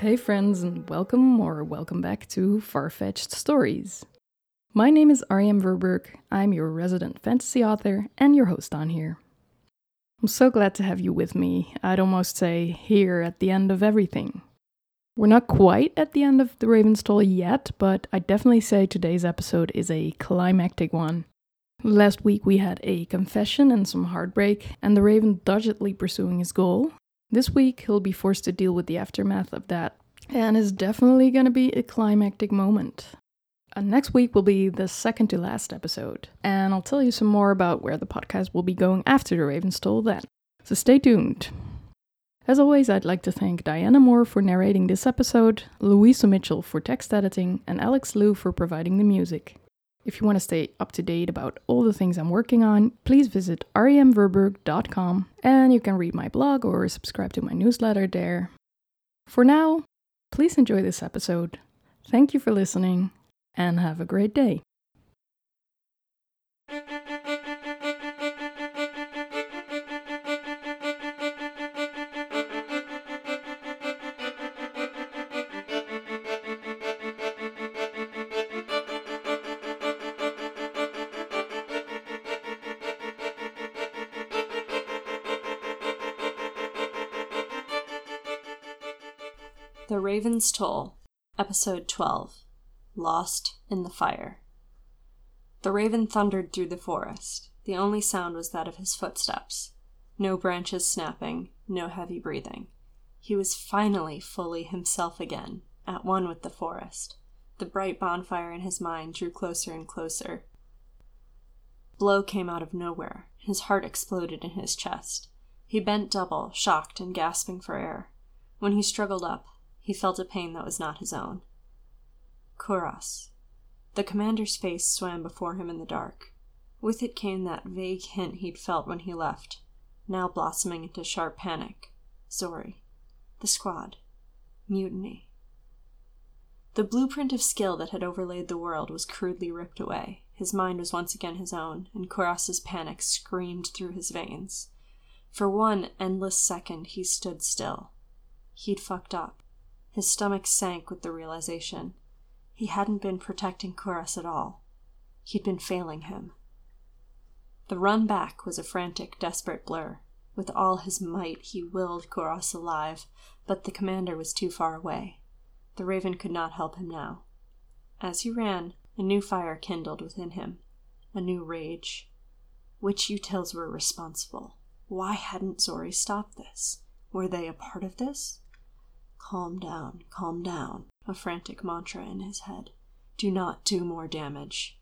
Hey, friends, and welcome or welcome back to Farfetched Stories. My name is Ariam Verberg. I'm your resident fantasy author and your host on here. I'm so glad to have you with me. I'd almost say here at the end of everything. We're not quite at the end of the Raven's Toll yet, but I definitely say today's episode is a climactic one. Last week we had a confession and some heartbreak, and the Raven doggedly pursuing his goal. This week he'll be forced to deal with the aftermath of that, and is definitely gonna be a climactic moment. Uh, next week will be the second to last episode, and I'll tell you some more about where the podcast will be going after the Raven's Toll then. So stay tuned. As always, I'd like to thank Diana Moore for narrating this episode, Louisa Mitchell for text editing, and Alex Liu for providing the music. If you want to stay up to date about all the things I'm working on, please visit remverberg.com and you can read my blog or subscribe to my newsletter there. For now, please enjoy this episode. Thank you for listening and have a great day. The Raven's Toll, Episode 12 Lost in the Fire. The raven thundered through the forest. The only sound was that of his footsteps. No branches snapping, no heavy breathing. He was finally fully himself again, at one with the forest. The bright bonfire in his mind drew closer and closer. Blow came out of nowhere. His heart exploded in his chest. He bent double, shocked and gasping for air. When he struggled up, he felt a pain that was not his own. Kuras. The commander's face swam before him in the dark. With it came that vague hint he'd felt when he left, now blossoming into sharp panic. Zori. The squad. Mutiny. The blueprint of skill that had overlaid the world was crudely ripped away. His mind was once again his own, and Kuras's panic screamed through his veins. For one endless second, he stood still. He'd fucked up. His stomach sank with the realization. He hadn't been protecting Kuras at all. He'd been failing him. The run back was a frantic, desperate blur. With all his might, he willed Kuras alive, but the commander was too far away. The raven could not help him now. As he ran, a new fire kindled within him, a new rage. Which Utils were responsible? Why hadn't Zori stopped this? Were they a part of this? Calm down, calm down, a frantic mantra in his head. Do not do more damage.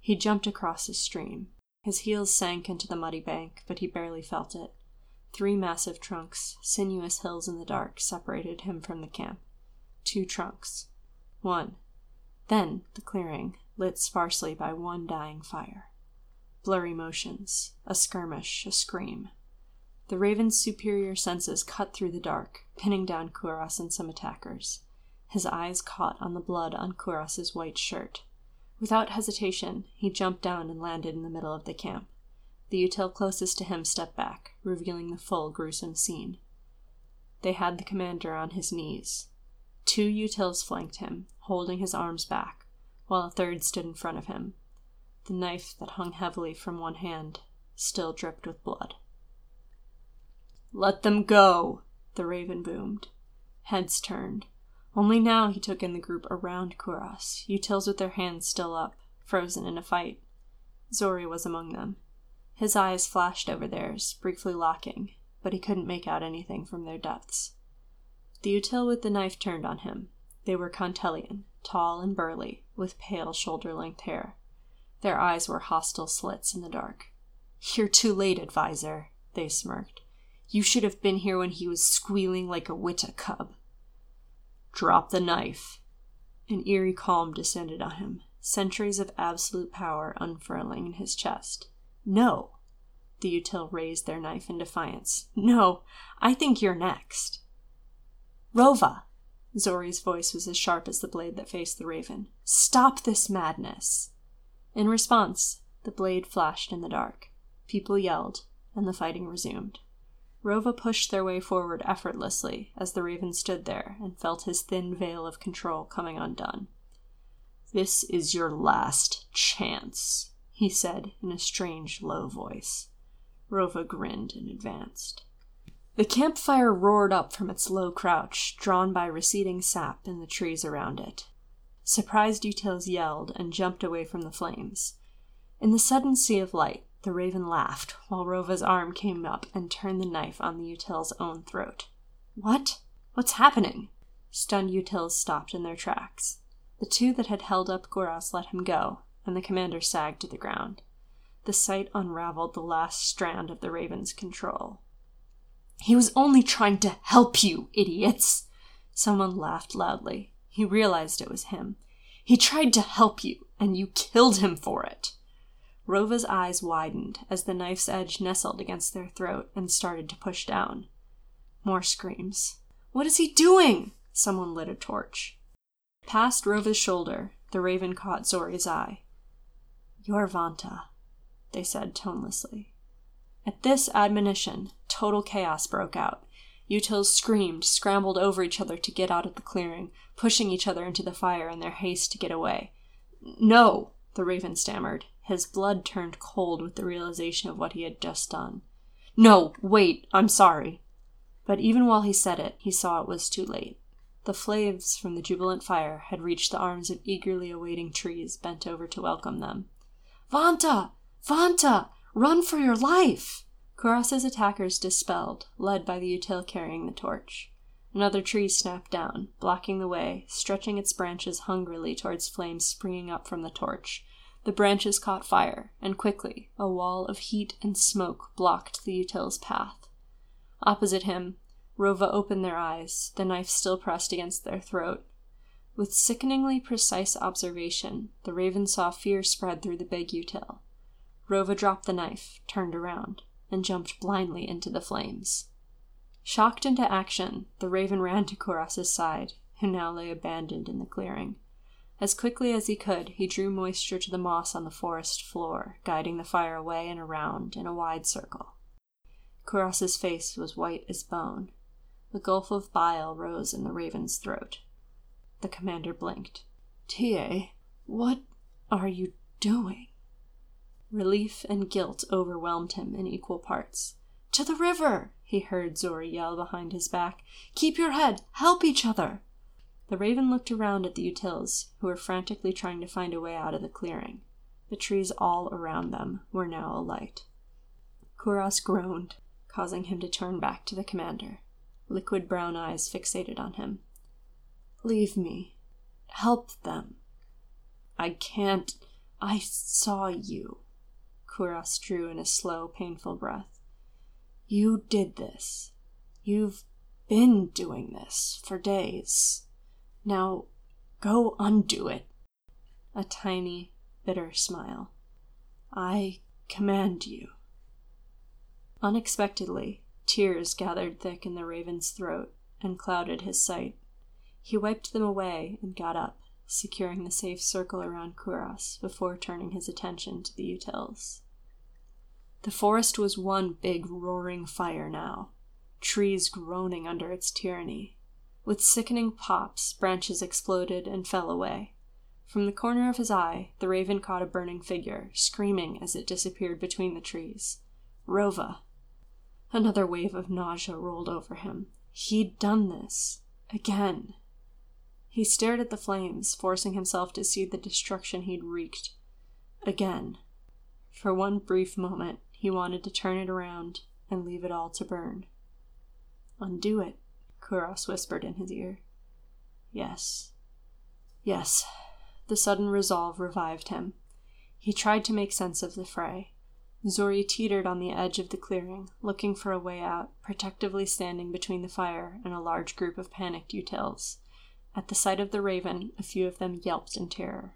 He jumped across the stream. His heels sank into the muddy bank, but he barely felt it. Three massive trunks, sinuous hills in the dark, separated him from the camp. Two trunks. One. Then the clearing, lit sparsely by one dying fire. Blurry motions, a skirmish, a scream. The raven's superior senses cut through the dark, pinning down Kuras and some attackers. His eyes caught on the blood on Kuras's white shirt. Without hesitation, he jumped down and landed in the middle of the camp. The util closest to him stepped back, revealing the full gruesome scene. They had the commander on his knees. Two utils flanked him, holding his arms back, while a third stood in front of him. The knife that hung heavily from one hand still dripped with blood. Let them go, the raven boomed. Heads turned. Only now he took in the group around Kuras, utils with their hands still up, frozen in a fight. Zori was among them. His eyes flashed over theirs, briefly locking, but he couldn't make out anything from their depths. The util with the knife turned on him. They were Contelian, tall and burly, with pale shoulder length hair. Their eyes were hostile slits in the dark. You're too late, advisor, they smirked. You should have been here when he was squealing like a Witta cub. Drop the knife. An eerie calm descended on him, centuries of absolute power unfurling in his chest. No! The util raised their knife in defiance. No, I think you're next. Rova! Zori's voice was as sharp as the blade that faced the raven. Stop this madness! In response, the blade flashed in the dark. People yelled, and the fighting resumed. Rova pushed their way forward effortlessly as the raven stood there and felt his thin veil of control coming undone. This is your last chance, he said in a strange, low voice. Rova grinned and advanced. The campfire roared up from its low crouch, drawn by receding sap in the trees around it. Surprised Utils yelled and jumped away from the flames. In the sudden sea of light, the raven laughed, while Rova's arm came up and turned the knife on the Util's own throat. What? What's happening? Stunned Utils stopped in their tracks. The two that had held up Kuras let him go, and the commander sagged to the ground. The sight unraveled the last strand of the raven's control. He was only trying to help you, idiots! Someone laughed loudly. He realized it was him. He tried to help you, and you killed him for it. Rova's eyes widened as the knife's edge nestled against their throat and started to push down. More screams. What is he doing? Someone lit a torch. Past Rova's shoulder, the raven caught Zori's eye. You're Vanta, they said tonelessly. At this admonition, total chaos broke out. Utils screamed, scrambled over each other to get out of the clearing, pushing each other into the fire in their haste to get away. No, the raven stammered. His blood turned cold with the realization of what he had just done. No, wait, I'm sorry. But even while he said it, he saw it was too late. The flames from the jubilant fire had reached the arms of eagerly awaiting trees bent over to welcome them. Vanta! Vanta! Run for your life! Kuras's attackers dispelled, led by the util carrying the torch. Another tree snapped down, blocking the way, stretching its branches hungrily towards flames springing up from the torch. The branches caught fire, and quickly a wall of heat and smoke blocked the util's path. Opposite him, Rova opened their eyes, the knife still pressed against their throat. With sickeningly precise observation, the raven saw fear spread through the big util. Rova dropped the knife, turned around, and jumped blindly into the flames. Shocked into action, the raven ran to Kuras's side, who now lay abandoned in the clearing. As quickly as he could, he drew moisture to the moss on the forest floor, guiding the fire away and around in a wide circle. Kuras's face was white as bone, the gulf of bile rose in the raven's throat. The commander blinked. Tie, what are you doing? Relief and guilt overwhelmed him in equal parts. To the river! he heard Zori yell behind his back. Keep your head! Help each other! The raven looked around at the Utils, who were frantically trying to find a way out of the clearing. The trees all around them were now alight. Kuras groaned, causing him to turn back to the commander liquid brown eyes fixated on him. Leave me. Help them. I can't. I saw you. Kuras drew in a slow, painful breath. You did this. You've been doing this for days. Now go undo it. A tiny, bitter smile. I command you. Unexpectedly, Tears gathered thick in the raven's throat and clouded his sight. He wiped them away and got up, securing the safe circle around Kuras before turning his attention to the Utils. The forest was one big roaring fire now, trees groaning under its tyranny. With sickening pops, branches exploded and fell away. From the corner of his eye, the raven caught a burning figure, screaming as it disappeared between the trees. Rova, Another wave of nausea rolled over him. He'd done this. Again. He stared at the flames, forcing himself to see the destruction he'd wreaked. Again. For one brief moment, he wanted to turn it around and leave it all to burn. Undo it, Kuras whispered in his ear. Yes. Yes. The sudden resolve revived him. He tried to make sense of the fray. Zori teetered on the edge of the clearing, looking for a way out, protectively standing between the fire and a large group of panicked Utils. At the sight of the raven, a few of them yelped in terror.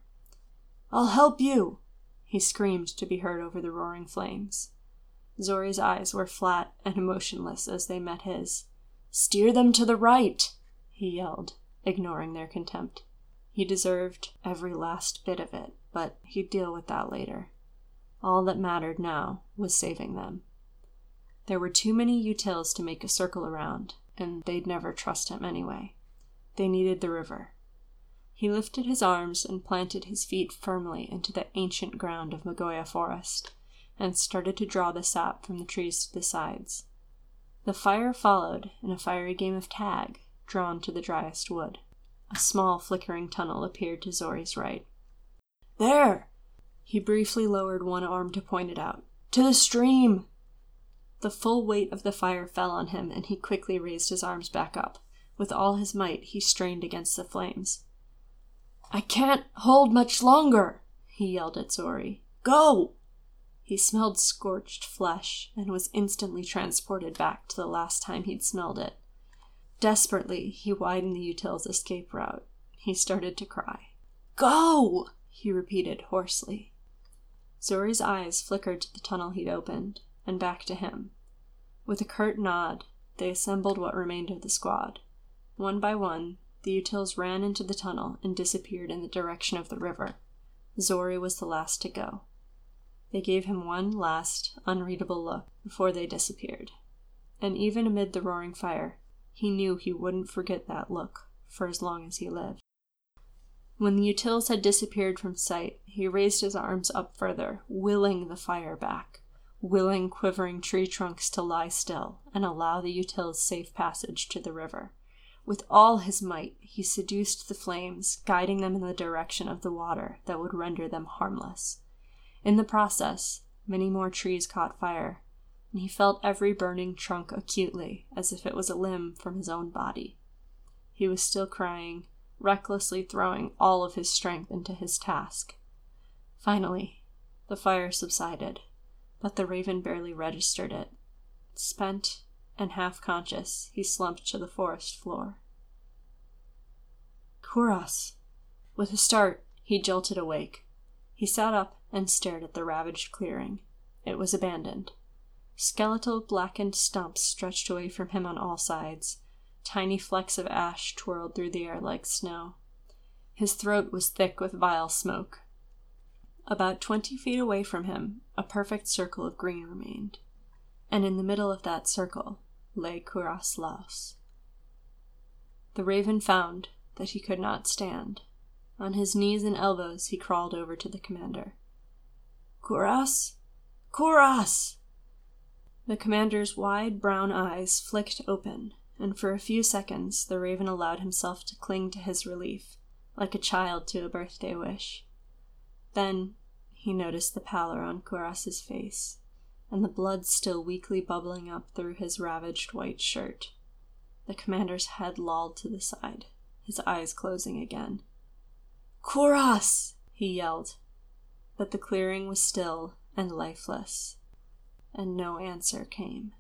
I'll help you! He screamed to be heard over the roaring flames. Zori's eyes were flat and emotionless as they met his. Steer them to the right! he yelled, ignoring their contempt. He deserved every last bit of it, but he'd deal with that later. All that mattered now was saving them. There were too many utils to make a circle around, and they'd never trust him anyway. They needed the river. He lifted his arms and planted his feet firmly into the ancient ground of Magoya Forest, and started to draw the sap from the trees to the sides. The fire followed in a fiery game of tag, drawn to the driest wood. A small flickering tunnel appeared to Zori's right. There! He briefly lowered one arm to point it out. To the stream! The full weight of the fire fell on him, and he quickly raised his arms back up. With all his might, he strained against the flames. I can't hold much longer, he yelled at Zori. Go! He smelled scorched flesh and was instantly transported back to the last time he'd smelled it. Desperately, he widened the util's escape route. He started to cry. Go! he repeated hoarsely. Zori's eyes flickered to the tunnel he'd opened, and back to him. With a curt nod, they assembled what remained of the squad. One by one, the Utils ran into the tunnel and disappeared in the direction of the river. Zori was the last to go. They gave him one last, unreadable look before they disappeared. And even amid the roaring fire, he knew he wouldn't forget that look for as long as he lived. When the Utils had disappeared from sight, he raised his arms up further, willing the fire back, willing quivering tree trunks to lie still and allow the Utils safe passage to the river. With all his might, he seduced the flames, guiding them in the direction of the water that would render them harmless. In the process, many more trees caught fire, and he felt every burning trunk acutely, as if it was a limb from his own body. He was still crying, recklessly throwing all of his strength into his task. Finally, the fire subsided, but the raven barely registered it. Spent and half conscious, he slumped to the forest floor. Kuras! With a start, he jolted awake. He sat up and stared at the ravaged clearing. It was abandoned. Skeletal blackened stumps stretched away from him on all sides, Tiny flecks of ash twirled through the air like snow. His throat was thick with vile smoke. About twenty feet away from him, a perfect circle of green remained, and in the middle of that circle lay Kuras Laos. The raven found that he could not stand. On his knees and elbows, he crawled over to the commander. Kuras? Kuras! The commander's wide brown eyes flicked open, and for a few seconds the raven allowed himself to cling to his relief, like a child to a birthday wish. Then he noticed the pallor on Kuras's face, and the blood still weakly bubbling up through his ravaged white shirt. The commander's head lolled to the side, his eyes closing again. Kuras! he yelled. But the clearing was still and lifeless, and no answer came.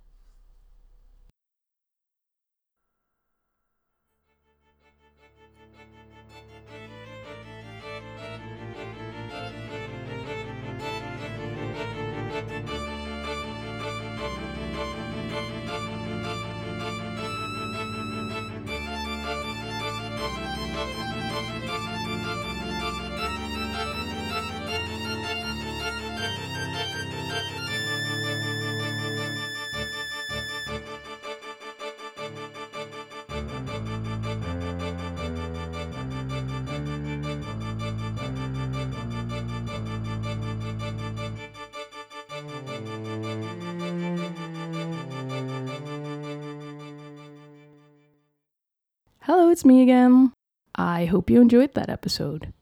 Hello, it's me again. I hope you enjoyed that episode.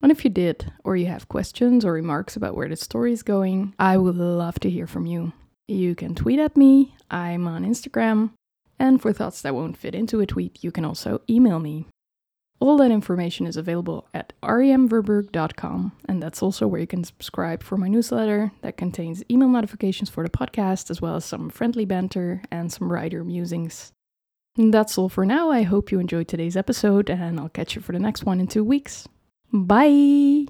And if you did, or you have questions or remarks about where the story is going, I would love to hear from you. You can tweet at me, I'm on Instagram, and for thoughts that won't fit into a tweet, you can also email me. All that information is available at remverberg.com, and that's also where you can subscribe for my newsletter that contains email notifications for the podcast, as well as some friendly banter and some writer musings. That's all for now. I hope you enjoyed today's episode, and I'll catch you for the next one in two weeks. Bye!